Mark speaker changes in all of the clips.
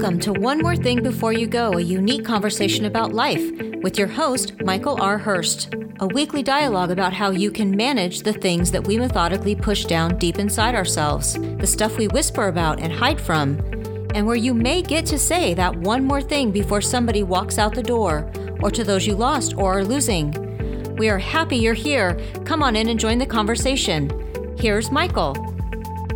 Speaker 1: Welcome to One More Thing Before You Go, a unique conversation about life with your host, Michael R. Hurst. A weekly dialogue about how you can manage the things that we methodically push down deep inside ourselves, the stuff we whisper about and hide from, and where you may get to say that one more thing before somebody walks out the door, or to those you lost or are losing. We are happy you're here. Come on in and join the conversation. Here's Michael.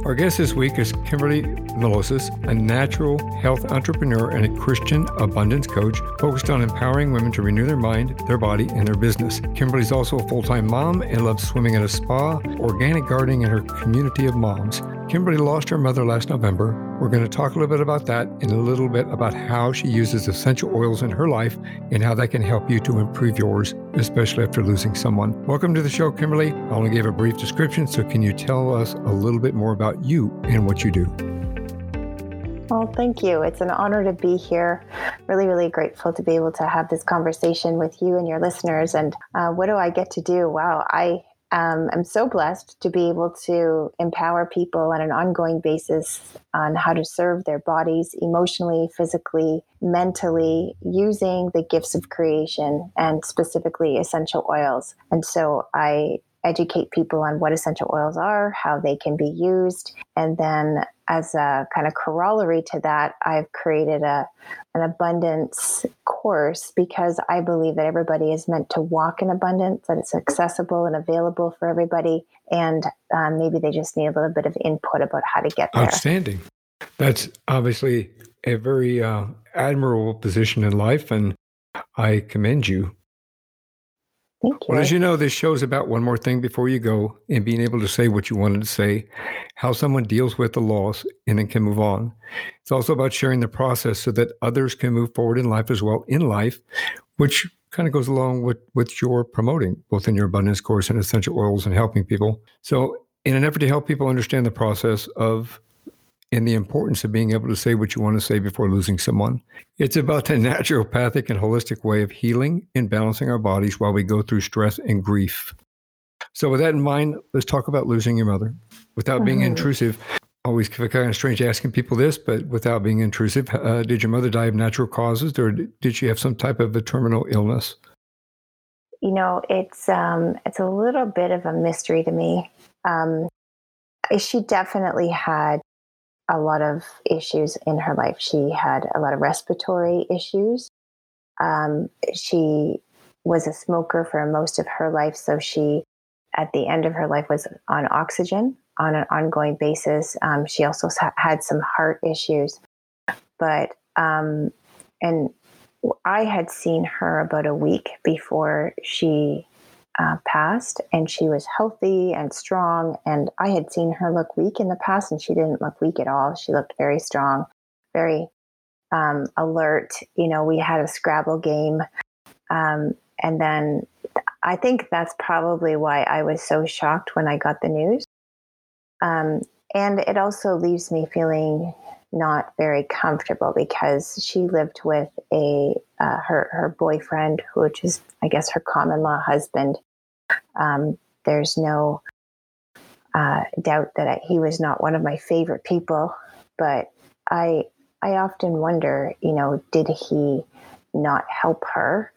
Speaker 2: Our guest this week is Kimberly Milosas, a natural health entrepreneur and a Christian abundance coach focused on empowering women to renew their mind, their body, and their business. Kimberly's also a full time mom and loves swimming at a spa, organic gardening, and her community of moms. Kimberly lost her mother last November. We're going to talk a little bit about that and a little bit about how she uses essential oils in her life and how that can help you to improve yours, especially after losing someone. Welcome to the show, Kimberly. I only gave a brief description, so can you tell us a little bit more about you and what you do?
Speaker 3: Well, thank you. It's an honor to be here. Really, really grateful to be able to have this conversation with you and your listeners. And uh, what do I get to do? Wow, I um, am so blessed to be able to empower people on an ongoing basis on how to serve their bodies emotionally, physically, mentally, using the gifts of creation and specifically essential oils. And so I educate people on what essential oils are, how they can be used, and then as a kind of corollary to that, I've created a an abundance course because I believe that everybody is meant to walk in abundance, that it's accessible and available for everybody, and um, maybe they just need a little bit of input about how to get there.
Speaker 2: Outstanding. That's obviously a very uh, admirable position in life, and I commend you
Speaker 3: Thank you.
Speaker 2: Well, as you know, this show's about one more thing before you go and being able to say what you wanted to say, how someone deals with the loss and then can move on. It's also about sharing the process so that others can move forward in life as well in life, which kind of goes along with what you're promoting, both in your abundance course and essential oils and helping people. So, in an effort to help people understand the process of and the importance of being able to say what you want to say before losing someone. It's about the naturopathic and holistic way of healing and balancing our bodies while we go through stress and grief. So, with that in mind, let's talk about losing your mother without being mm-hmm. intrusive. Always kind of strange asking people this, but without being intrusive, uh, did your mother die of natural causes, or did she have some type of a terminal illness?
Speaker 3: You know, it's um, it's a little bit of a mystery to me. Um, she definitely had a lot of issues in her life. She had a lot of respiratory issues. Um, she was a smoker for most of her life, so she, at the end of her life, was on oxygen on an ongoing basis. Um, she also had some heart issues, but um, and I had seen her about a week before she uh, passed and she was healthy and strong. And I had seen her look weak in the past, and she didn't look weak at all. She looked very strong, very um, alert. You know, we had a Scrabble game. Um, and then I think that's probably why I was so shocked when I got the news. Um, and it also leaves me feeling not very comfortable because she lived with a uh, her her boyfriend, which is I guess her common law husband. Um, there's no uh, doubt that I, he was not one of my favorite people, but I I often wonder, you know, did he not help her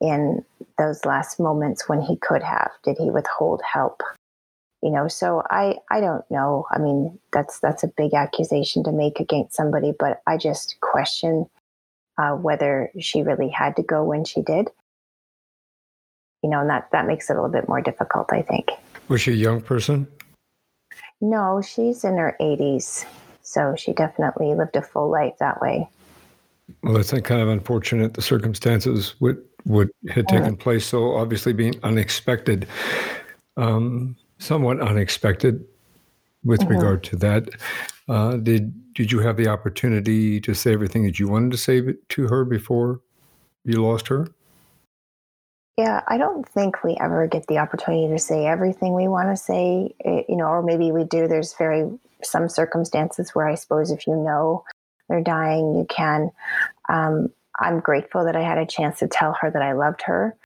Speaker 3: in those last moments when he could have? Did he withhold help? You know so i i don't know. I mean that's that's a big accusation to make against somebody but i just question uh, whether she really had to go when she did. You know and that that makes it a little bit more difficult i think.
Speaker 2: Was she a young person?
Speaker 3: No she's in her 80s so she definitely lived a full life that way.
Speaker 2: Well that's kind of unfortunate the circumstances what what had taken place so obviously being unexpected. Um, somewhat unexpected with mm-hmm. regard to that. Uh, did did you have the opportunity to say everything that you wanted to say to her before you lost her?
Speaker 3: Yeah, I don't think we ever get the opportunity to say everything we want to say, eh, you know, or maybe we do. There's very some circumstances where I suppose if you know they're dying, you can. Um, I'm grateful that I had a chance to tell her that I loved her,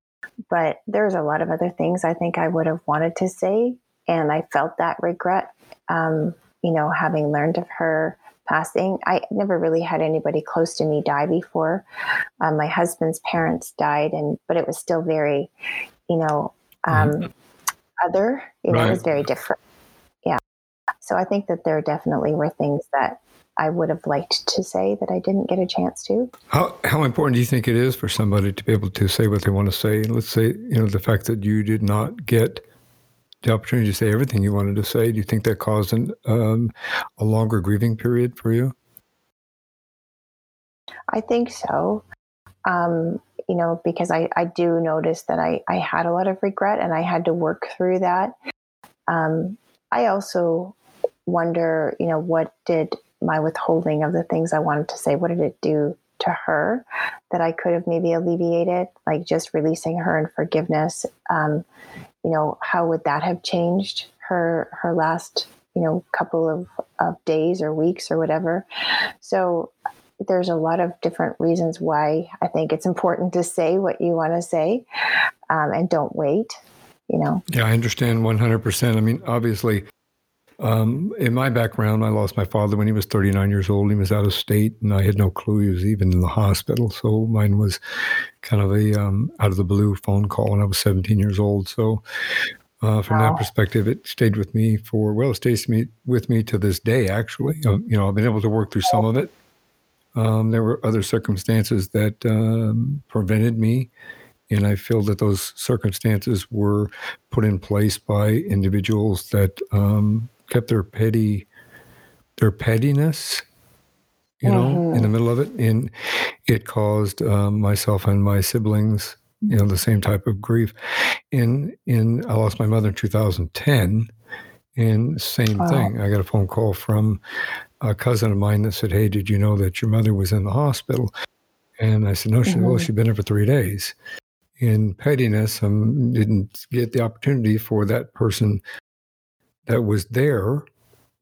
Speaker 3: but there's a lot of other things I think I would have wanted to say and I felt that regret. Um, you know, having learned of her passing. I never really had anybody close to me die before. Um, my husband's parents died, and but it was still very, you know, um, mm-hmm. other. You know, right. it was very different. Yeah. So I think that there definitely were things that I would have liked to say that I didn't get a chance to.
Speaker 2: How how important do you think it is for somebody to be able to say what they want to say? Let's say you know the fact that you did not get the opportunity to say everything you wanted to say. Do you think that caused an, um, a longer grieving period for you?
Speaker 3: I think so. Um, you know, because I, I do notice that I, I had a lot of regret and I had to work through that. Um, I also wonder, you know, what did my withholding of the things I wanted to say, what did it do to her that I could have maybe alleviated, like just releasing her in forgiveness? Um, you know, how would that have changed her her last, you know, couple of, of days or weeks or whatever? So there's a lot of different reasons why I think it's important to say what you want to say um, and don't wait, you know.
Speaker 2: Yeah, I understand 100%. I mean, obviously, um, in my background, I lost my father when he was 39 years old. He was out of state, and I had no clue he was even in the hospital. So mine was kind of a um, out of the blue phone call when I was 17 years old. So uh, from wow. that perspective, it stayed with me for well, it stays me with me to this day. Actually, uh, you know, I've been able to work through some of it. Um, there were other circumstances that um, prevented me and I feel that those circumstances were put in place by individuals that um, kept their petty their pettiness you know mm-hmm. in the middle of it and it caused um, myself and my siblings you know the same type of grief in in i lost my mother in 2010 and same wow. thing i got a phone call from a cousin of mine that said hey did you know that your mother was in the hospital and i said no she mm-hmm. well she'd been there for three days in pettiness i um, didn't get the opportunity for that person that was there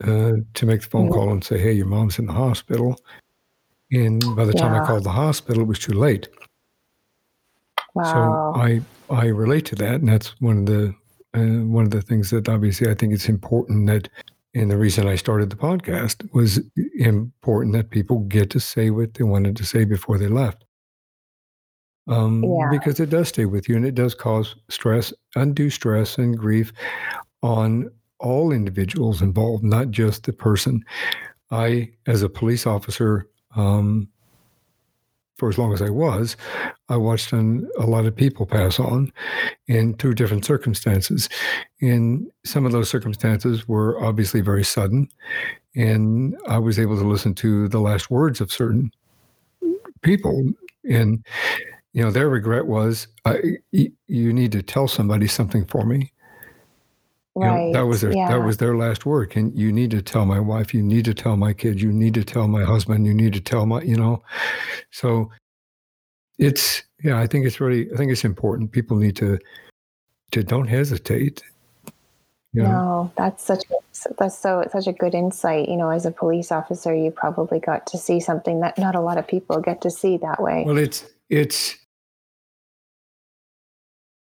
Speaker 2: uh, to make the phone mm-hmm. call and say, "Hey, your mom's in the hospital." And by the time yeah. I called the hospital, it was too late. Wow. So I I relate to that, and that's one of the uh, one of the things that obviously I think it's important that, and the reason I started the podcast was important that people get to say what they wanted to say before they left. Um, yeah. Because it does stay with you, and it does cause stress, undue stress, and grief on all individuals involved, not just the person. I, as a police officer, um, for as long as I was, I watched an, a lot of people pass on in two different circumstances. And some of those circumstances were obviously very sudden. And I was able to listen to the last words of certain people. And, you know, their regret was, I, you need to tell somebody something for me.
Speaker 3: Right.
Speaker 2: You know, that was their yeah. that was their last word. And you need to tell my wife, you need to tell my kids, you need to tell my husband, you need to tell my, you know. So it's yeah, I think it's really I think it's important. People need to to don't hesitate.
Speaker 3: You know? No, that's such a, that's so such a good insight. You know, as a police officer, you probably got to see something that not a lot of people get to see that way.
Speaker 2: Well, it's it's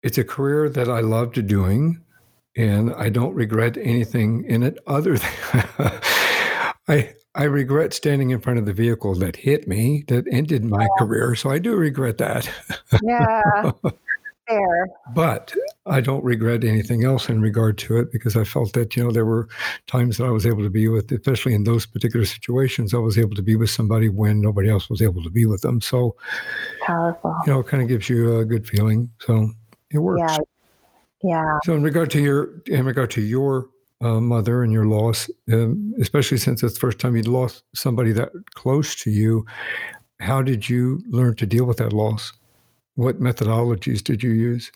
Speaker 2: it's a career that I loved doing and I don't regret anything in it other than I I regret standing in front of the vehicle that hit me that ended my yeah. career. So I do regret that.
Speaker 3: Yeah. Fair.
Speaker 2: But I don't regret anything else in regard to it because I felt that, you know, there were times that I was able to be with, especially in those particular situations, I was able to be with somebody when nobody else was able to be with them. So
Speaker 3: powerful.
Speaker 2: You know, it kind of gives you a good feeling. So it works.
Speaker 3: Yeah, yeah.
Speaker 2: So in regard to your in regard to your uh, mother and your loss, um, especially since it's the first time you'd lost somebody that close to you, how did you learn to deal with that loss? What methodologies did you use?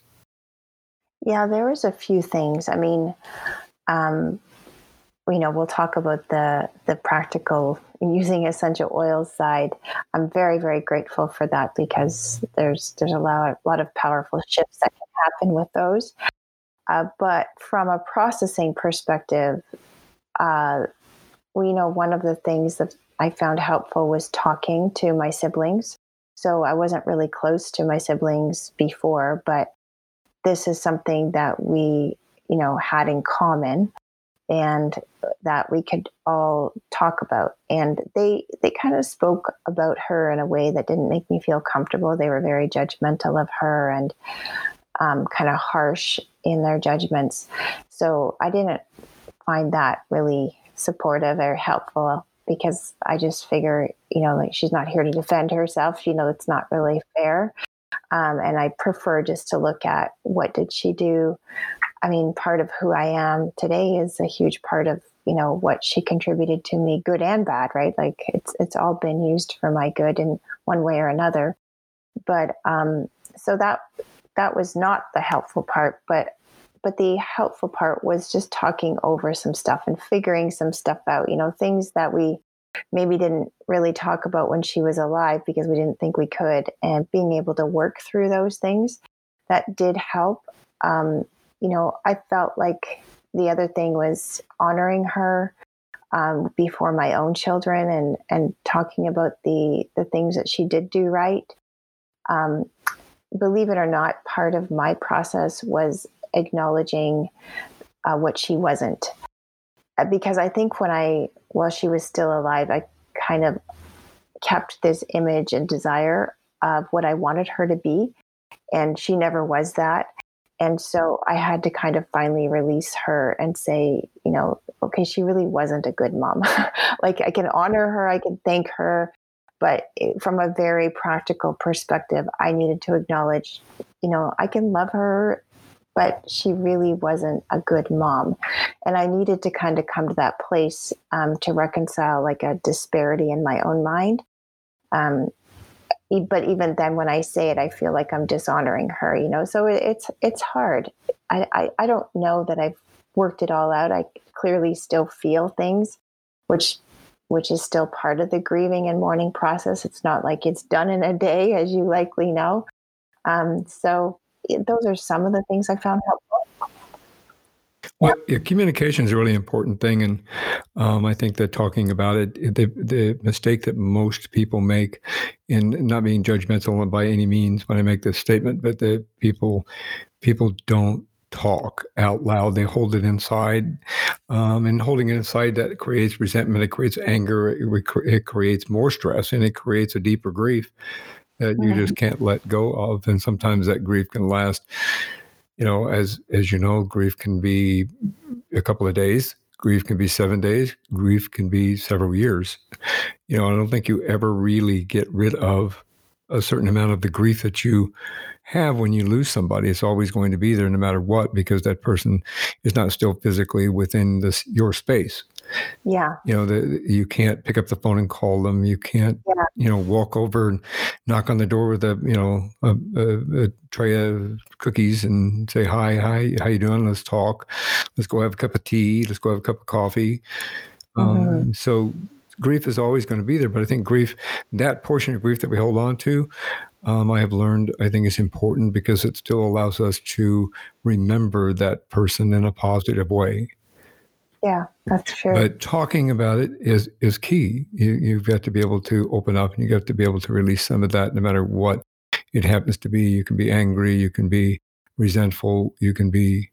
Speaker 3: Yeah, there was a few things. I mean, um, you know, we'll talk about the the practical using essential oils side. I'm very, very grateful for that because there's there's a lot, a lot of powerful shifts that can happen with those. Uh, but from a processing perspective, uh, we know one of the things that I found helpful was talking to my siblings. So I wasn't really close to my siblings before, but this is something that we, you know, had in common. and that we could all talk about and they they kind of spoke about her in a way that didn't make me feel comfortable they were very judgmental of her and um, kind of harsh in their judgments so i didn't find that really supportive or helpful because i just figure you know like she's not here to defend herself you know it's not really fair um, and i prefer just to look at what did she do I mean, part of who I am today is a huge part of you know what she contributed to me, good and bad, right? Like it's it's all been used for my good in one way or another. But um, so that that was not the helpful part, but but the helpful part was just talking over some stuff and figuring some stuff out. You know, things that we maybe didn't really talk about when she was alive because we didn't think we could, and being able to work through those things that did help. Um, you know, I felt like the other thing was honoring her um, before my own children and and talking about the the things that she did do right. Um, believe it or not, part of my process was acknowledging uh, what she wasn't, uh, because I think when I while she was still alive, I kind of kept this image and desire of what I wanted her to be, and she never was that. And so I had to kind of finally release her and say, you know, okay, she really wasn't a good mom. like I can honor her, I can thank her, but from a very practical perspective, I needed to acknowledge, you know, I can love her, but she really wasn't a good mom. And I needed to kind of come to that place um, to reconcile like a disparity in my own mind. Um, but even then when i say it i feel like i'm dishonoring her you know so it's it's hard I, I i don't know that i've worked it all out i clearly still feel things which which is still part of the grieving and mourning process. It's not like it's done in a day as you likely know. Um, so those are some of the things i found helpful.
Speaker 2: Well, yeah, communication is a really important thing, and um, I think that talking about it, the the mistake that most people make, in not being judgmental by any means when I make this statement, but the people people don't talk out loud; they hold it inside, um, and holding it inside that creates resentment, it creates anger, it, it creates more stress, and it creates a deeper grief that you just can't let go of, and sometimes that grief can last you know, as as you know, grief can be a couple of days. Grief can be seven days. Grief can be several years. You know, I don't think you ever really get rid of a certain amount of the grief that you have when you lose somebody. It's always going to be there no matter what, because that person is not still physically within this your space.
Speaker 3: Yeah.
Speaker 2: You know, the, you can't pick up the phone and call them. You can't, yeah. you know, walk over and knock on the door with a, you know, a, a, a, tray of cookies and say, hi, hi, how you doing? Let's talk. Let's go have a cup of tea. Let's go have a cup of coffee. Mm-hmm. Um, so grief is always going to be there. But I think grief, that portion of grief that we hold on to, um, I have learned, I think is important because it still allows us to remember that person in a positive way.
Speaker 3: Yeah, that's true.
Speaker 2: But talking about it is is key. You, you've got to be able to open up and you got to be able to release some of that no matter what it happens to be. You can be angry, you can be resentful, you can be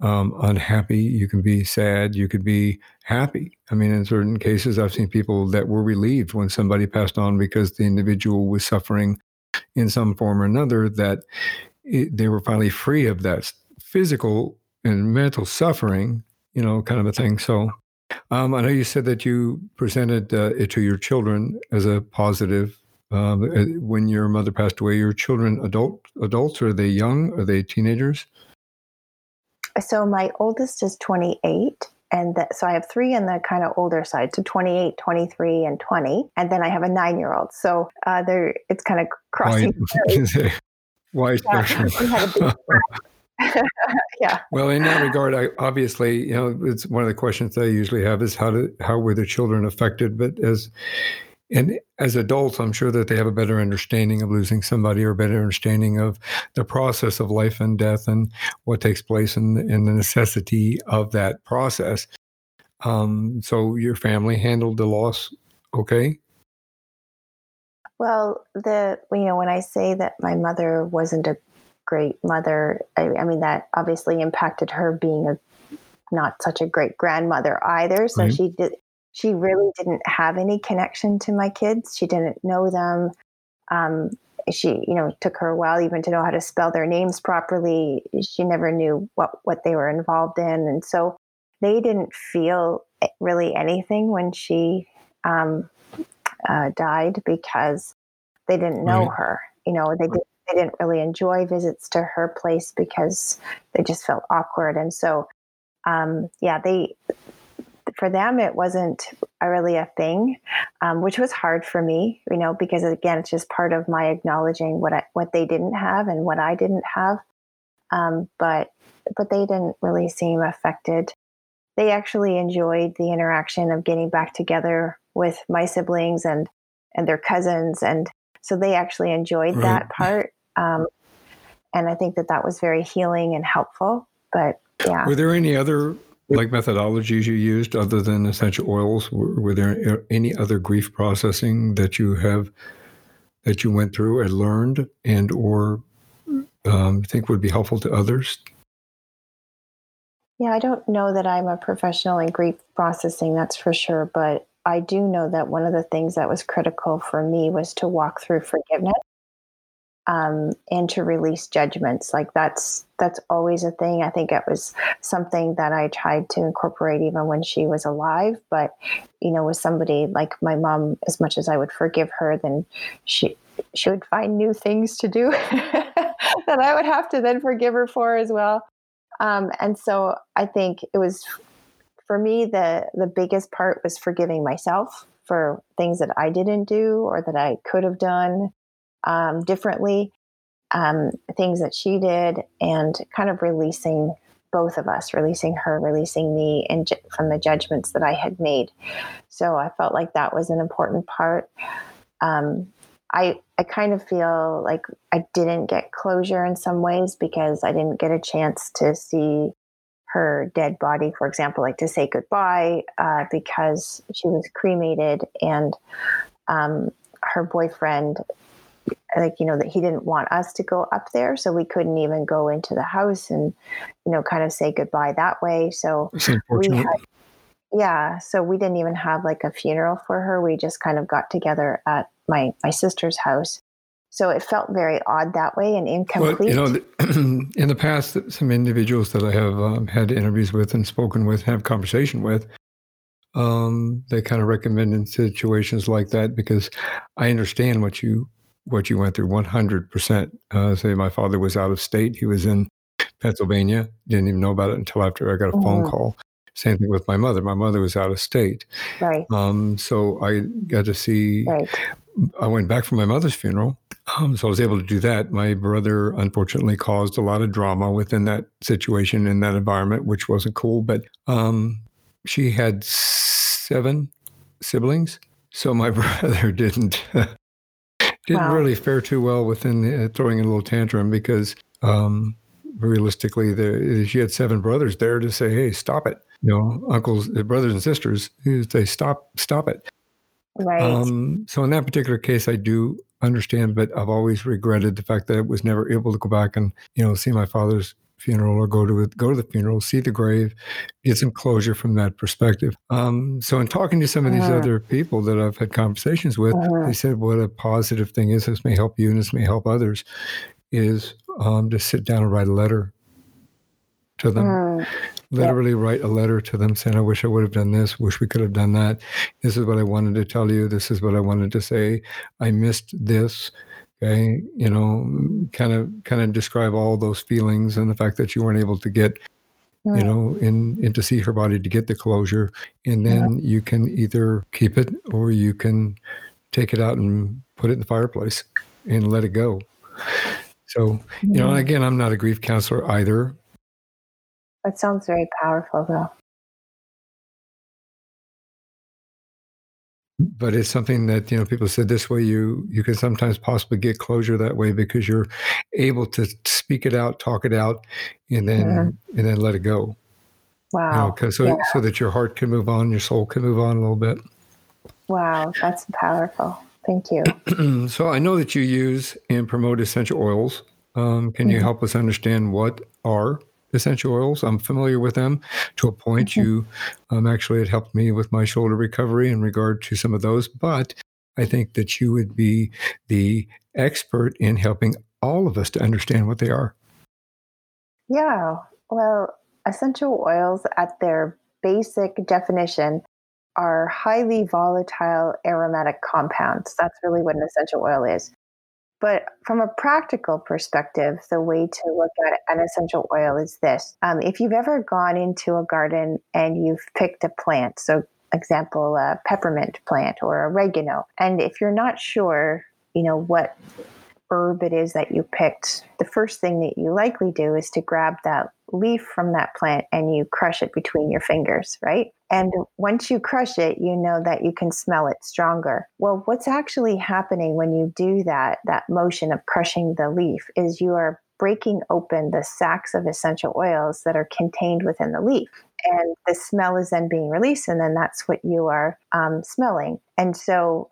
Speaker 2: um, unhappy, you can be sad, you could be happy. I mean, in certain cases, I've seen people that were relieved when somebody passed on because the individual was suffering in some form or another, that it, they were finally free of that physical and mental suffering you know, kind of a thing. So um, I know you said that you presented uh, it to your children as a positive. Um, uh, when your mother passed away, your children adult adults? Are they young? Are they teenagers?
Speaker 3: So my oldest is 28 and the, so I have three in the kind of older side, so 28, 23, and 20, and then I have a nine-year-old. So uh, there, it's kind of crossing.
Speaker 2: Why? Why yeah,
Speaker 3: yeah.
Speaker 2: Well, in that regard, I obviously, you know, it's one of the questions that I usually have is how to how were the children affected? But as and as adults, I'm sure that they have a better understanding of losing somebody or a better understanding of the process of life and death and what takes place and, and the necessity of that process. Um, so your family handled the loss okay?
Speaker 3: Well, the you know when I say that my mother wasn't a great mother. I, I mean, that obviously impacted her being a, not such a great grandmother either. So
Speaker 2: Right.
Speaker 3: she did. She really didn't have any connection to my kids. She didn't know them. Um, she, you know, took her a while even to know how to spell their names properly. She never knew what what they were involved in, and so they didn't feel really anything when she um, uh, died because they didn't know
Speaker 2: Right.
Speaker 3: her. You know, they did, they didn't really enjoy visits to her place because they just felt awkward, and so um, yeah, they for them it wasn't a really a thing, um, which was hard for me. You know, because again, it's just part of my acknowledging what I, what they didn't have and what I didn't have. Um, but but they didn't really seem affected. They actually enjoyed the interaction of getting back together with my siblings and and their cousins, and so they actually enjoyed
Speaker 2: Right.
Speaker 3: that part. Um, and I think that that was very healing and helpful. But yeah,
Speaker 2: Were there any other like methodologies you used other than essential oils? Were, were there any other grief processing that you have that you went through and learned and or um, think would be helpful to others?
Speaker 3: Yeah, I don't know that I'm a professional in grief processing, that's for sure. But I do know that one of the things that was critical for me was to walk through forgiveness um, and to release judgments. Like that's that's always a thing. I think it was something that I tried to incorporate even when she was alive. But you know, with somebody like my mom, as much as I would forgive her, then she she would find new things to do that I would have to then forgive her for as well. Um, and so I think it was for me the the biggest part was forgiving myself for things that I didn't do or that I could have done um, differently, um, things that she did, and kind of releasing both of us, releasing her, releasing me, and ju- from the judgments that I had made. So I felt like that was an important part. Um, I I kind of feel like I didn't get closure in some ways because I didn't get a chance to see her dead body, for example, like to say goodbye uh, because she was cremated and um, her boyfriend, like you know, that he didn't want us to go up there, so we couldn't even go into the house and you know, kind of say goodbye that way. So we had yeah so we didn't even have like a funeral for her. We just kind of got together at my my sister's house. So it felt very odd that way and incomplete
Speaker 2: Well, you know, in the past, some individuals that I have um, had interviews with and spoken with, have conversation with, um, they kind of recommend in situations like that because I understand what you what you went through 100%. Uh, say my father was out of state; he was in Pennsylvania. Didn't even know about it until after I got a phone
Speaker 3: Mhm.
Speaker 2: call. Same thing with my mother. My mother was out of state,
Speaker 3: right
Speaker 2: um, so I got to see
Speaker 3: right
Speaker 2: I went back for my mother's funeral. Um, so I was able to do that. My brother unfortunately caused a lot of drama within that situation in that environment, which wasn't cool. But um, she had seven siblings, so my brother didn't didn't
Speaker 3: Wow.
Speaker 2: really fare too well within uh, throwing a little tantrum because um, realistically, the, she had seven brothers there to say, "Hey, stop it!" You know, uncles, uh, brothers, and sisters. They stop, stop it.
Speaker 3: right
Speaker 2: Um, so in that particular case, I do understand, but I've always regretted the fact that I was never able to go back and you know see my father's funeral or go to go to the funeral, see the grave, get some closure from that perspective. Um, so in talking to some of these
Speaker 3: Mhm.
Speaker 2: other people that I've had conversations with,
Speaker 3: Mhm.
Speaker 2: they said what a positive thing is. This may help you, and this may help others. Is um, to sit down and write a letter to them
Speaker 3: Mm,
Speaker 2: literally write a letter to them saying, I wish I would have done this, wish we could have done that. This is what I wanted to tell you. This is what I wanted to say. I missed this. Okay. You know, kind of kind of describe all those feelings and the fact that you weren't able to get, you
Speaker 3: mm,
Speaker 2: know, in in to see her body to get the closure. And then you can either keep it or you can take it out and put it in the fireplace and let it go. So, you know, and again, I'm not a grief counselor either.
Speaker 3: that sounds very powerful though
Speaker 2: but it's something that you know people said this way you you can sometimes possibly get closure that way because you're able to speak it out talk it out and then and then let it go. You know,
Speaker 3: wow.
Speaker 2: so
Speaker 3: Yeah.
Speaker 2: so that your heart can move on your soul can move on a little bit.
Speaker 3: Wow that's powerful. Thank you.
Speaker 2: So i know that you use and promote essential oils. Um, can you
Speaker 3: Mhm.
Speaker 2: help us understand what are essential oils. I'm familiar with them to a point. You um, actually it helped me with my shoulder recovery in regard to some of those, but I think that you would be the expert in helping all of us to understand what they are.
Speaker 3: Yeah, well, essential oils at their basic definition are highly volatile aromatic compounds. That's really what an essential oil is. But from a practical perspective, the way to look at an essential oil is this. Um, if you've ever gone into a garden and you've picked a plant, so example, a peppermint plant or oregano, and if you're not sure, you know, what herb it is that you picked, the first thing that you likely do is to grab that leaf from that plant and you crush it between your fingers, right? And once you crush it, you know that you can smell it stronger. Well, what's actually happening when you do that, that motion of crushing the leaf, is you are breaking open the sacs of essential oils that are contained within the leaf. And the smell is then being released, and then that's what you are um, smelling. And so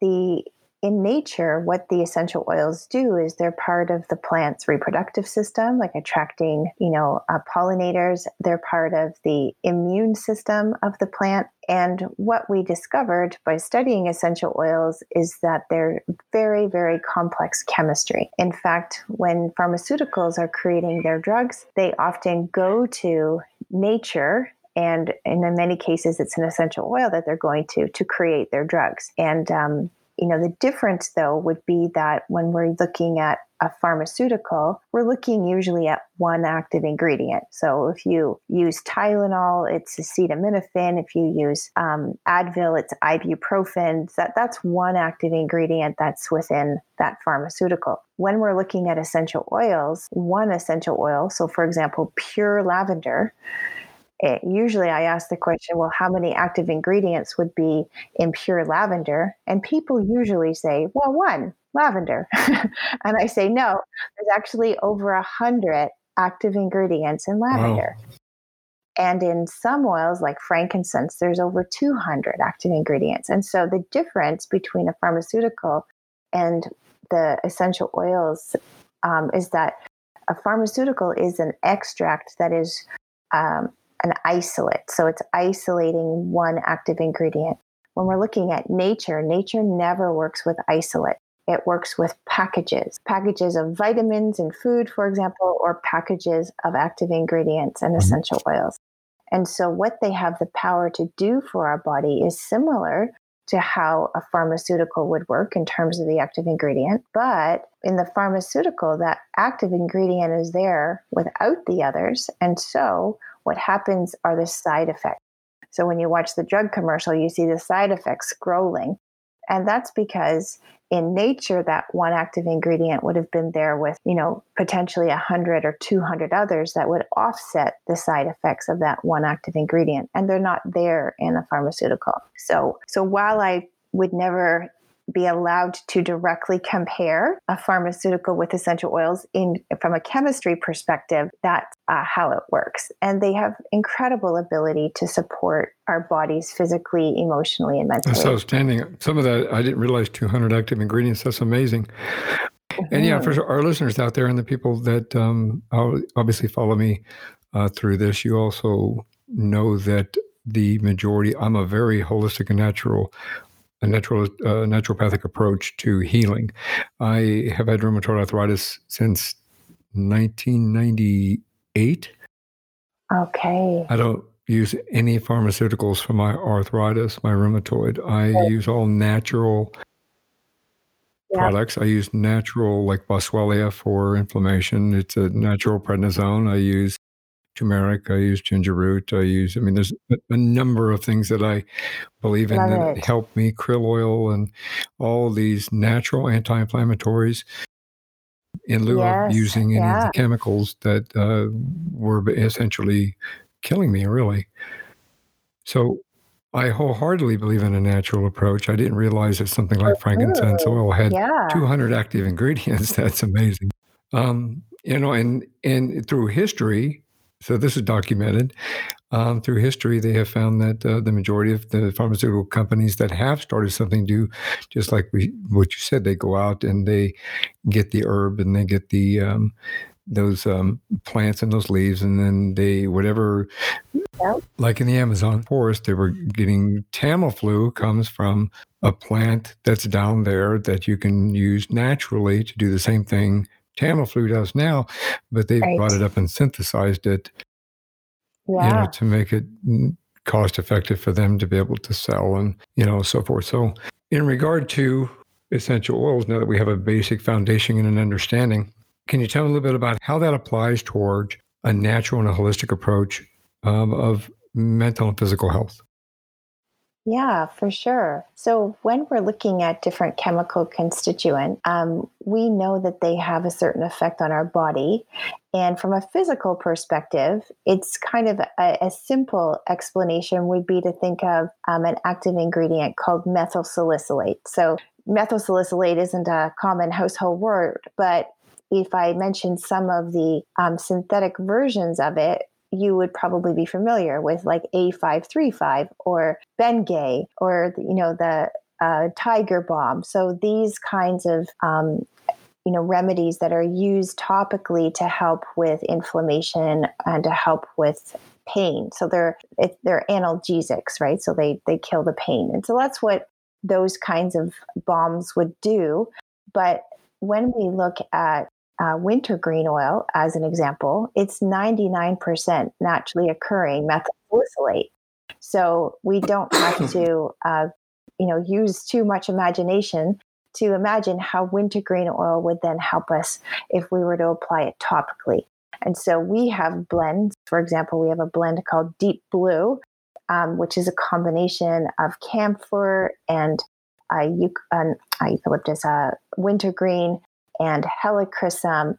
Speaker 3: the in nature, what the essential oils do is they're part of the plant's reproductive system, like attracting, you know, uh, pollinators. They're part of the immune system of the plant. And what we discovered by studying essential oils is that they're very, very complex chemistry. In fact, when pharmaceuticals are creating their drugs, they often go to nature and in many cases it's an essential oil that they're going to to create their drugs and um, you know, the difference though would be that when we're looking at a pharmaceutical, we're looking usually at one active ingredient. So if you use Tylenol, it's acetaminophen. If you use um, Advil, it's ibuprofen. That, that's one active ingredient that's within that pharmaceutical. When we're looking at essential oils, one essential oil, so for example, pure lavender, it, usually I ask the question, well, how many active ingredients would be in pure lavender? And people usually say, well, one, lavender. and I say, no, there's actually over a hundred active ingredients in lavender. Wow. And in some oils like frankincense, there's over 200 active ingredients. And so the difference between a pharmaceutical and the essential oils um, is that a pharmaceutical is an extract that is um, an isolate. So it's isolating one active ingredient. When we're looking at nature, nature never works with isolate. It works with packages, packages of vitamins and food, for example, or packages of active ingredients and mm-hmm. essential oils. And so, what they have the power to do for our body is similar to how a pharmaceutical would work in terms of the active ingredient. But in the pharmaceutical, that active ingredient is there without the others. And so, what happens are the side effects. So when you watch the drug commercial, you see the side effects scrolling. And that's because in nature, that one active ingredient would have been there with, you know, potentially 100 or 200 others that would offset the side effects of that one active ingredient. And they're not there in a pharmaceutical. So, so while I would never be allowed to directly compare a pharmaceutical with essential oils in from a chemistry perspective that's uh, how it works. And they have incredible ability to support our bodies physically emotionally and mentally.
Speaker 2: That's outstanding. Some of that i didn't realize 200 active ingredients that's amazing. Mm-hmm. and yeah for our listeners out there and the people that um, obviously follow me uh, through this you also know that the majority i'm a very holistic and natural a natural uh, naturopathic approach to healing. I have had rheumatoid arthritis since 1998.
Speaker 3: Okay.
Speaker 2: I don't use any pharmaceuticals for my arthritis, my rheumatoid. I okay. use all natural yeah. products. I use natural, like Boswellia for inflammation. It's a natural prednisone. I use turmeric. I use ginger root. I use, I mean, there's a, number of things that I believe in Love that it. help me. Krill oil and all these natural anti-inflammatories in lieu yes, of using any yeah. of the chemicals that uh, were essentially killing me, really. So I wholeheartedly believe in a natural approach. I didn't realize that something like frankincense oil had yeah. 200 active ingredients. That's amazing. Um, you know, and and through history, so this is documented um, through history. They have found that uh, the majority of the pharmaceutical companies that have started something do, just like we, what you said, they go out and they get the herb and they get the um, those um, plants and those leaves, and then they whatever, like in the Amazon forest, they were getting Tamiflu comes from a plant that's down there that you can use naturally to do the same thing Tamiflu does now, but they've right. brought it up and synthesized it, you know, to make it cost effective for them to be able to sell and you know so forth. So in regard to essential oils, now that we have a basic foundation and an understanding, can you tell me a little bit about how that applies toward a natural and a holistic approach um, of mental and physical health?
Speaker 3: Yeah, for sure. So, when we're looking at different chemical constituent, um, we know that they have a certain effect on our body. And from a physical perspective, it's kind of a, a simple explanation would be to think of um, an active ingredient called methyl salicylate. So, methyl salicylate isn't a common household word, but if I mention some of the um, synthetic versions of it, you would probably be familiar with like A535 or Bengay or you know the uh, Tiger Balm. So these kinds of um, you know remedies that are used topically to help with inflammation and to help with pain. So they're they're analgesics, right? So they they kill the pain, and so that's what those kinds of balms would do. But when we look at uh, wintergreen oil, as an example, it's 99% naturally occurring methyl salicylate. So we don't have to, uh, you know, use too much imagination to imagine how wintergreen oil would then help us if we were to apply it topically. And so we have blends. For example, we have a blend called Deep Blue, um, which is a combination of camphor and uh, eucalyptus, uh, wintergreen, and helichrysum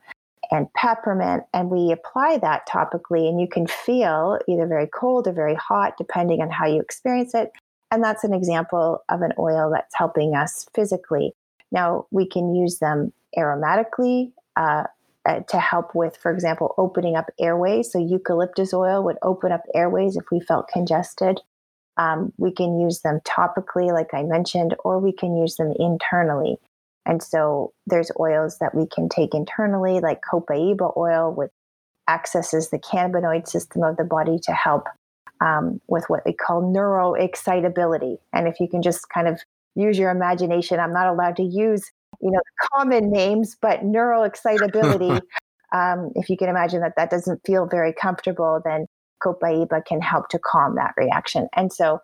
Speaker 3: and peppermint, and we apply that topically. And you can feel either very cold or very hot, depending on how you experience it. And that's an example of an oil that's helping us physically. Now, we can use them aromatically uh, uh, to help with, for example, opening up airways. So, eucalyptus oil would open up airways if we felt congested. Um, we can use them topically, like I mentioned, or we can use them internally. And so there's oils that we can take internally, like copaiba oil, which accesses the cannabinoid system of the body to help um, with what they call neuroexcitability. And if you can just kind of use your imagination, I'm not allowed to use you know common names, but neuroexcitability. um, if you can imagine that that doesn't feel very comfortable, then copaiba can help to calm that reaction. And so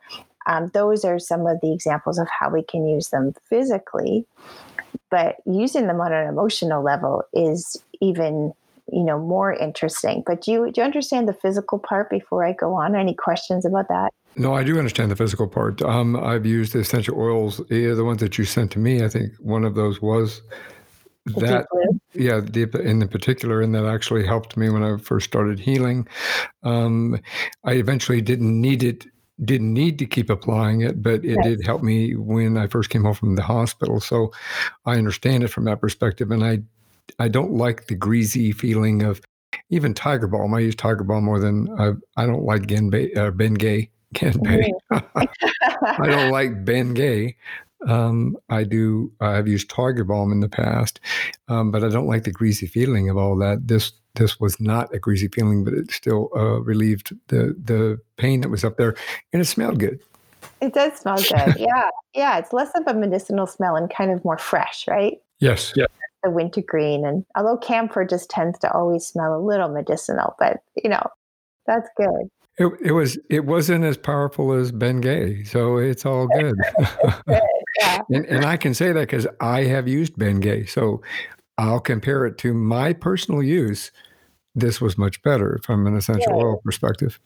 Speaker 3: um, those are some of the examples of how we can use them physically but using them on an emotional level is even you know more interesting. But do you do you understand the physical part before i go on? Any questions about that?
Speaker 2: No i do understand the physical part. Um, i've used the essential oils. The ones that you sent to me i think one of those was that yeah deep in the particular and that actually helped me when i first started healing. Um, i eventually didn't need it didn't need to keep applying it, but it yes. did help me when I first came home from the hospital. So I understand it from that perspective. And I, I don't like the greasy feeling of even Tiger Balm. I use Tiger Balm more than I, I don't like Genbay, uh, Bengay. Genbay. I don't like Bengay. Um, I do. I've used Tiger Balm in the past, um, but I don't like the greasy feeling of all that. This this was not a greasy feeling, but it still uh, relieved the the pain that was up there, and it smelled good.
Speaker 3: It does smell good. yeah, yeah. It's less of a medicinal smell and kind of more fresh, right?
Speaker 2: Yes. Yeah.
Speaker 3: The wintergreen, and although camphor just tends to always smell a little medicinal, but you know, that's good.
Speaker 2: It, it was it wasn't as powerful as Bengay, so it's all good. good yeah. and, and I can say that because I have used Bengay, so I'll compare it to my personal use. This was much better from an essential yeah. oil perspective.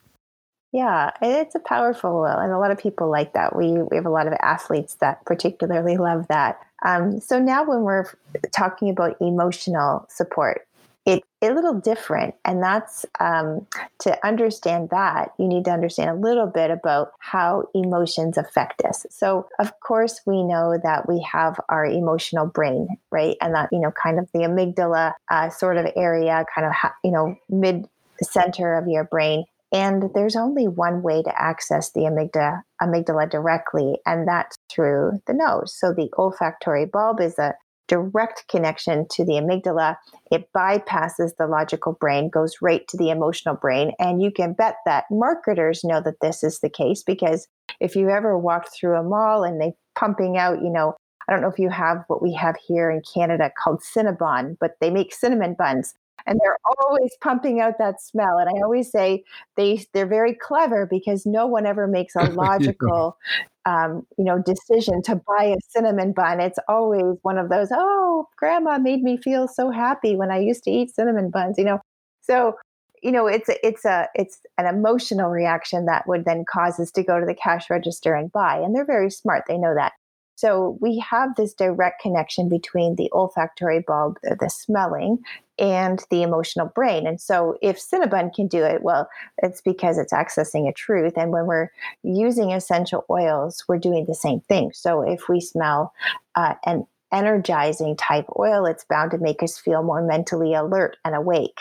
Speaker 3: Yeah, it's a powerful oil, and a lot of people like that. We we have a lot of athletes that particularly love that. Um, so now, when we're talking about emotional support, it's a little different. And that's um, to understand that, you need to understand a little bit about how emotions affect us. So, of course, we know that we have our emotional brain, right? And that, you know, kind of the amygdala uh, sort of area, kind of, you know, mid center of your brain. And there's only one way to access the amygdala, amygdala directly, and that's through the nose. So the olfactory bulb is a direct connection to the amygdala. It bypasses the logical brain, goes right to the emotional brain. And you can bet that marketers know that this is the case because if you ever walked through a mall and they pumping out, you know, I don't know if you have what we have here in Canada called Cinnabon, but they make cinnamon buns and they're always pumping out that smell. And I always say they they're very clever because no one ever makes a logical, um, you know, decision to buy a cinnamon bun. It's always one of those. Oh, Grandma made me feel so happy when I used to eat cinnamon buns. You know, so you know it's a, it's a it's an emotional reaction that would then cause us to go to the cash register and buy and they're very smart they know that so we have this direct connection between the olfactory bulb, the smelling, and the emotional brain. And so if Cinnabon can do it, well, it's because it's accessing a truth. And when we're using essential oils, we're doing the same thing. So if we smell uh, an energizing type oil, it's bound to make us feel more mentally alert and awake.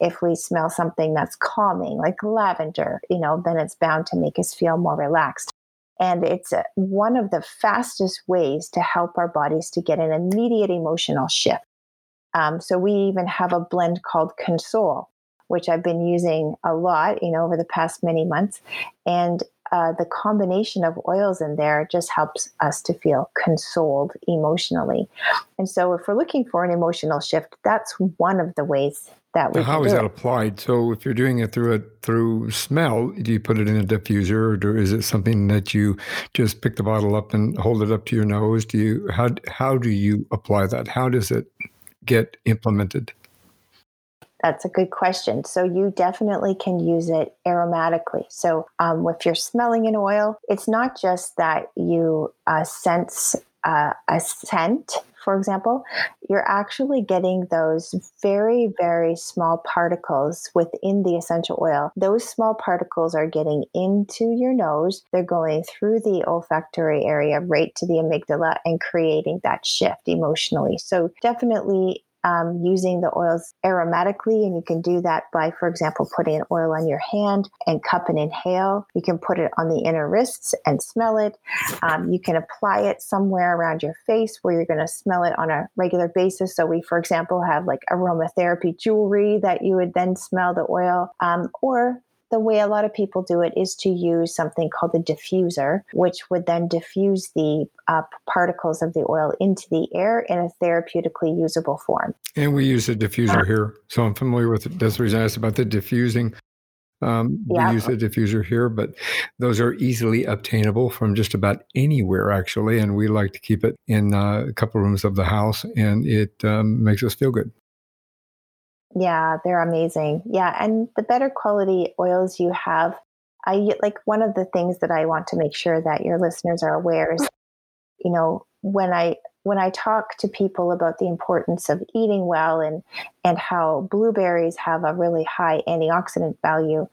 Speaker 3: If we smell something that's calming, like lavender, you know, then it's bound to make us feel more relaxed. And it's a, one of the fastest ways to help our bodies to get an immediate emotional shift. Um, so we even have a blend called Console, which I've been using a lot, you know, over the past many months. And uh, the combination of oils in there just helps us to feel consoled emotionally. And so, if we're looking for an emotional shift, that's one of the ways that we.
Speaker 2: How is
Speaker 3: that
Speaker 2: it. applied? So, if you're doing it through a through smell, do you put it in a diffuser, or is it something that you just pick the bottle up and hold it up to your nose? Do you how how do you apply that? How does it get implemented?
Speaker 3: That's a good question. So you definitely can use it aromatically. So um, if you're smelling an oil, it's not just that you uh, sense uh, a scent, for example, you're actually getting those very, very small particles within the essential oil. Those small particles are getting into your nose, they're going through the olfactory area right to the amygdala and creating that shift emotionally. So, definitely um, using the oils aromatically. And you can do that by, for example, putting an oil on your hand and cup and inhale. You can put it on the inner wrists and smell it. Um, you can apply it somewhere around your face where you're going to smell it on a regular basis. So, we, for example, have like aromatherapy jewelry that you would then smell the oil, um, or the way a lot of people do it is to use something called the diffuser, which would then diffuse the uh, particles of the oil into the air in a therapeutically usable form.
Speaker 2: And we use a diffuser here. So I'm familiar with it. That's the reason I asked about the diffusing. Um, yeah. We use a diffuser here, but those are easily obtainable from just about anywhere, actually. And we like to keep it in uh, a couple rooms of the house, and it um, makes us feel good.
Speaker 3: Yeah, they're amazing. Yeah, and the better quality oils you have, I like one of the things that I want to make sure that your listeners are aware is, you know, when I when I talk to people about the importance of eating well and and how blueberries have a really high antioxidant value,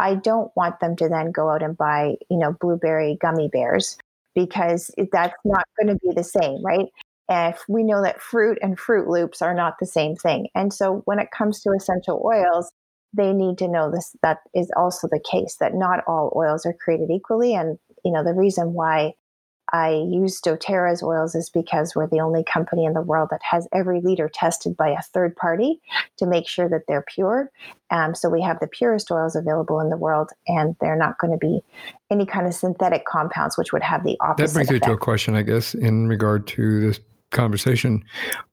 Speaker 3: I don't want them to then go out and buy, you know, blueberry gummy bears because that's not going to be the same, right? If we know that fruit and Froot Loops are not the same thing. And so when it comes to essential oils, they need to know this that is also the case that not all oils are created equally and you know the reason why I use doTERRA's oils is because we're the only company in the world that has every liter tested by a third party to make sure that they're pure. Um, so we have the purest oils available in the world, and they're not going to be any kind of synthetic compounds, which would have the opposite.
Speaker 2: That brings me to a question, I guess, in regard to this conversation.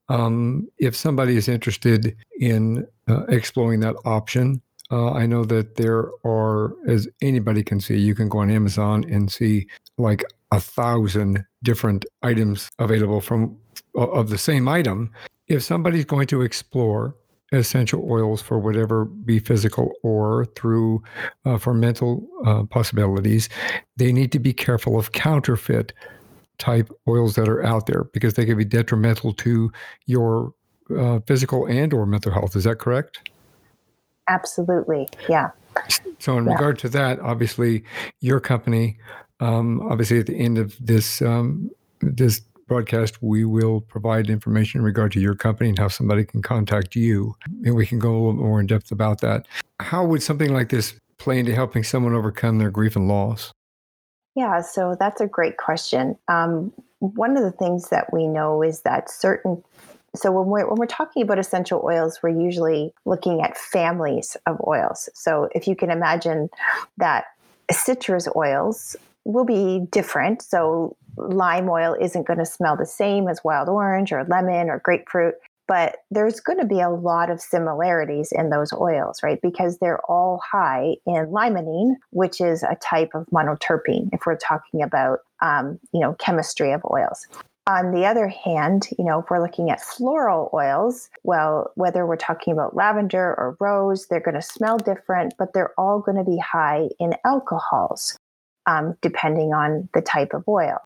Speaker 2: Um, if somebody is interested in uh, exploring that option, uh, I know that there are, as anybody can see, you can go on Amazon and see like a thousand different items available from of the same item. If somebody's going to explore essential oils for whatever be physical or through uh, for mental uh, possibilities, they need to be careful of counterfeit type oils that are out there because they can be detrimental to your uh, physical and or mental health. Is that correct?
Speaker 3: Absolutely. Yeah.
Speaker 2: So in yeah. regard to that, obviously your company, um, obviously at the end of this um, this broadcast, we will provide information in regard to your company and how somebody can contact you, and we can go a little more in depth about that. How would something like this play into helping someone overcome their grief and loss?
Speaker 3: Yeah, so that's a great question. Um, one of the things that we know is that certain so when we're when we're talking about essential oils, we're usually looking at families of oils. So if you can imagine that citrus oils will be different. So lime oil isn't going to smell the same as wild orange or lemon or grapefruit but there's going to be a lot of similarities in those oils, right? Because they're all high in limonene, which is a type of monoterpene. If we're talking about, um, you know, chemistry of oils. On the other hand, you know, if we're looking at floral oils, well, whether we're talking about lavender or rose, they're going to smell different, but they're all going to be high in alcohols, um, depending on the type of oil.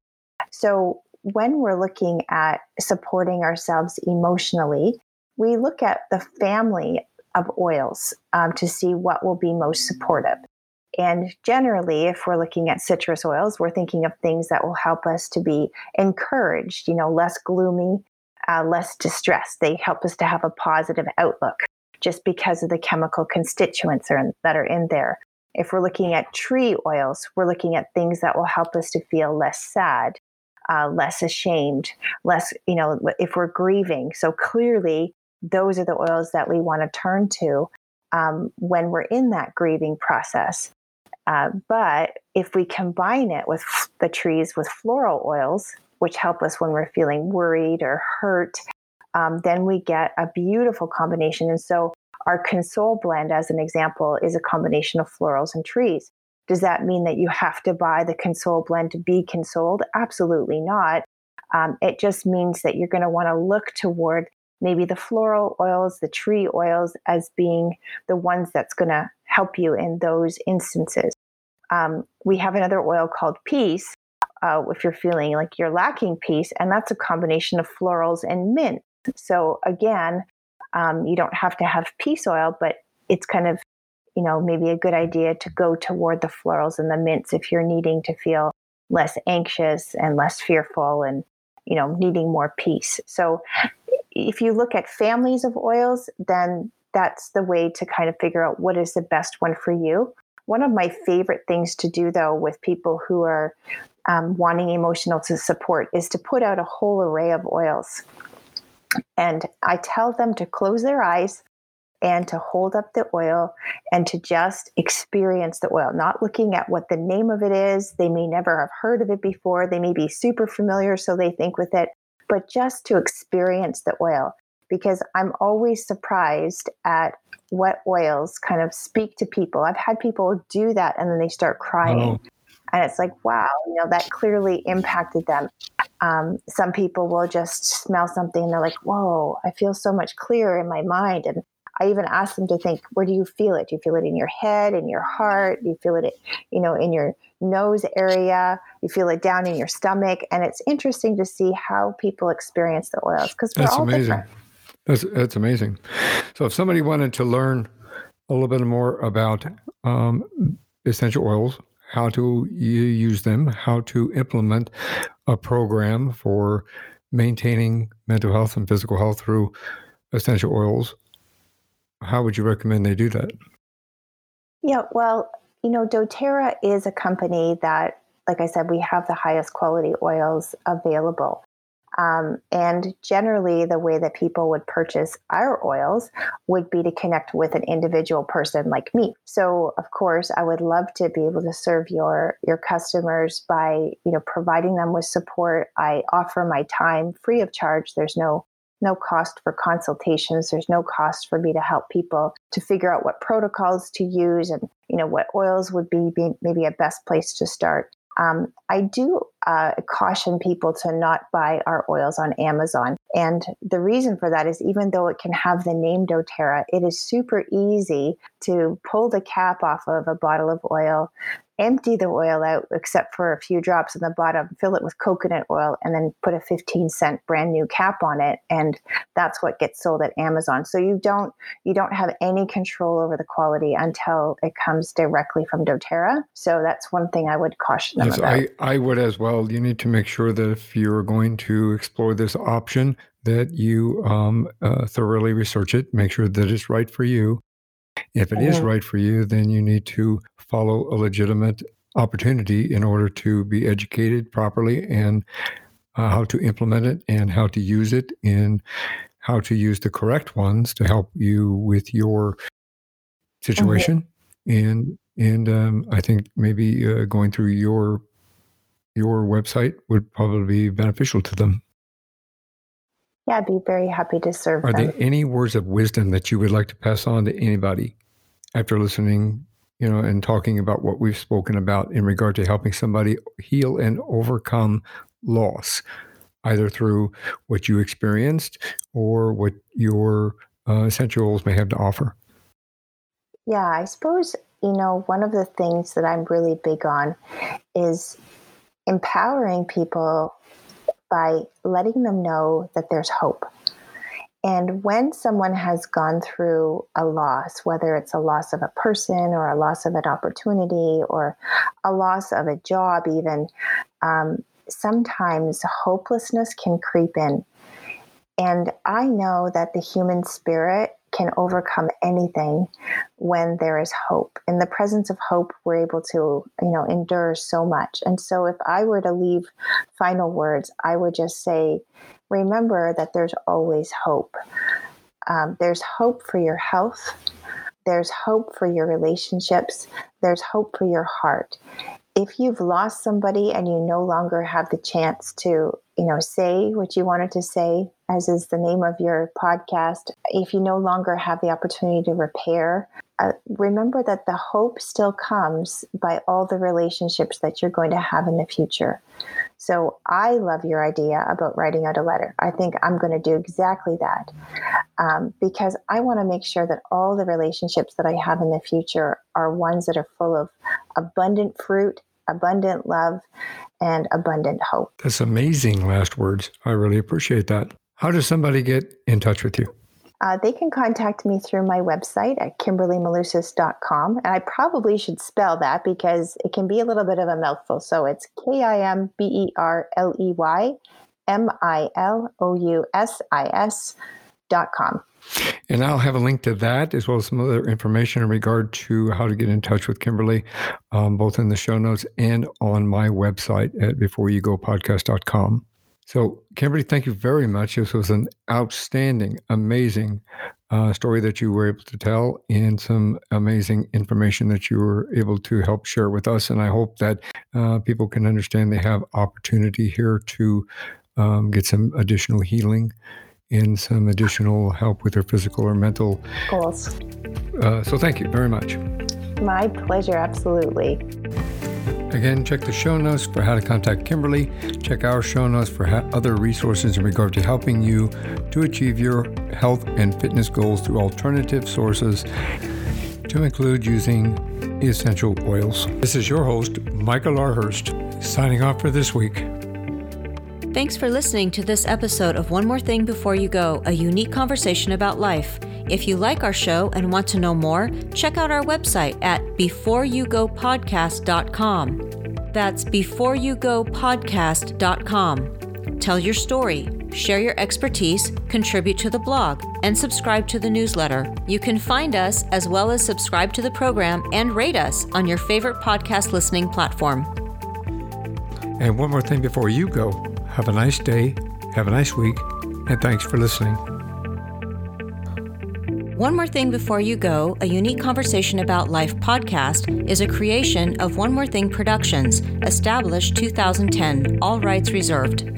Speaker 3: So when we're looking at supporting ourselves emotionally, we look at the family of oils um, to see what will be most supportive. And generally, if we're looking at citrus oils, we're thinking of things that will help us to be encouraged, you know, less gloomy, uh, less distressed. They help us to have a positive outlook just because of the chemical constituents are in, that are in there. If we're looking at tree oils, we're looking at things that will help us to feel less sad, uh, less ashamed, less, you know, if we're grieving. So clearly, those are the oils that we want to turn to um, when we're in that grieving process. Uh, but if we combine it with the trees with floral oils, which help us when we're feeling worried or hurt, um, then we get a beautiful combination. And so, our console blend, as an example, is a combination of florals and trees. Does that mean that you have to buy the console blend to be consoled? Absolutely not. Um, it just means that you're going to want to look toward maybe the floral oils, the tree oils, as being the ones that's going to help you in those instances. Um, we have another oil called Peace, uh, if you're feeling like you're lacking peace, and that's a combination of florals and mint. So, again, um, you don't have to have peace oil, but it's kind of you know, maybe a good idea to go toward the florals and the mints if you're needing to feel less anxious and less fearful and, you know, needing more peace. So if you look at families of oils, then that's the way to kind of figure out what is the best one for you. One of my favorite things to do, though, with people who are um, wanting emotional support is to put out a whole array of oils. And I tell them to close their eyes and to hold up the oil and to just experience the oil, not looking at what the name of it is. They may never have heard of it before. They may be super familiar, so they think with it, but just to experience the oil. Because I'm always surprised at what oils kind of speak to people. I've had people do that and then they start crying. Oh. And it's like, wow, you know, that clearly impacted them. Um, some people will just smell something and they're like, whoa, I feel so much clearer in my mind. And I even ask them to think, where do you feel it? Do you feel it in your head, in your heart? Do you feel it, you know, in your nose area? You feel it down in your stomach? And it's interesting to see how people experience the oils because
Speaker 2: that's
Speaker 3: all
Speaker 2: amazing.
Speaker 3: Different.
Speaker 2: That's that's amazing. So if somebody wanted to learn a little bit more about um, essential oils, how to use them, how to implement a program for maintaining mental health and physical health through essential oils, how would you recommend they do that?
Speaker 3: Yeah, well, you know, doTERRA is a company that, like I said, we have the highest quality oils available. Um, and generally, the way that people would purchase our oils would be to connect with an individual person like me. So, of course, I would love to be able to serve your your customers by you know providing them with support. I offer my time free of charge. There's no no cost for consultations there's no cost for me to help people to figure out what protocols to use and you know what oils would be, be maybe a best place to start um, I do uh, caution people to not buy our oils on Amazon. And the reason for that is even though it can have the name doTERRA, it is super easy to pull the cap off of a bottle of oil, empty the oil out except for a few drops in the bottom, fill it with coconut oil, and then put a 15 cent brand new cap on it. And that's what gets sold at Amazon. So you don't you don't have any control over the quality until it comes directly from doTERRA. So that's one thing I would caution them yes, about.
Speaker 2: I, I would as well. You need to make sure that if you're going to explore this option, that you um, uh, thoroughly research it, make sure that it's right for you. If it is right for you, then you need to follow a legitimate opportunity in order to be educated properly and uh, how to implement it and how to use it and how to use the correct ones to help you with your situation. Mm-hmm. And and um, I think maybe uh, going through your your website would probably be beneficial to them.
Speaker 3: Yeah, I'd be very happy to serve.
Speaker 2: Are
Speaker 3: them.
Speaker 2: there any words of wisdom that you would like to pass on to anybody after listening, you know, and talking about what we've spoken about in regard to helping somebody heal and overcome loss, either through what you experienced or what your uh, essential oils may have to offer?
Speaker 3: Yeah, I suppose, you know, one of the things that I'm really big on is empowering people by letting them know that there's hope. And when someone has gone through a loss, whether it's a loss of a person or a loss of an opportunity or a loss of a job, even, um, sometimes hopelessness can creep in. And I know that the human spirit can overcome anything when there is hope. In the presence of hope, we're able to, you know, endure so much. And so if I were to leave final words, I would just say, remember that there's always hope. Um, there's hope for your health. There's hope for your relationships. There's hope for your heart if you've lost somebody and you no longer have the chance to you know say what you wanted to say as is the name of your podcast if you no longer have the opportunity to repair uh, remember that the hope still comes by all the relationships that you're going to have in the future. So i love your idea about writing out a letter. I think i'm going to do exactly that um, because i want to make sure that all the relationships that i have in the future are ones that are full of abundant fruit abundant love and abundant hope.
Speaker 2: That's amazing last words. I really appreciate that. How does somebody get in touch with you
Speaker 3: uh, they can contact me through my website at kimberleymilousis.com. And I probably should spell that because it can be a little bit of a mouthful. So it's K I M B E R L E Y M I L O U S I S dot com.
Speaker 2: And I'll have a link to that as well as some other information in regard to how to get in touch with Kimberly, um, both in the show notes and on my website at beforeyougopodcast.com. So, Kimberly, thank you very much. This was an outstanding, amazing uh, story that you were able to tell and some amazing information that you were able to help share with us. And I hope that uh, people can understand they have opportunity here to um, get some additional healing and some additional help with their physical or mental
Speaker 3: goals.
Speaker 2: Uh, so, thank you very much.
Speaker 3: My pleasure, absolutely.
Speaker 2: Again, check the show notes for how to contact Kimberly. Check our show notes for ha- other resources in regard to helping you to achieve your health and fitness goals through alternative sources, to include using essential oils. This is your host, Michael R. Hurst, signing off for this week.
Speaker 1: Thanks for listening to this episode of One More Thing Before You Go, a unique conversation about life. If you like our show and want to know more, check out our website at beforeyougopodcast.com. That's beforeyougopodcast.com. Tell your story, share your expertise, contribute to the blog, and subscribe to the newsletter. You can find us as well as subscribe to the program and rate us on your favorite podcast listening platform.
Speaker 2: And one more thing before you go have a nice day, have a nice week, and thanks for listening.
Speaker 1: One More Thing Before You Go, a unique conversation about life podcast, is a creation of One More Thing Productions, established 2010, all rights reserved.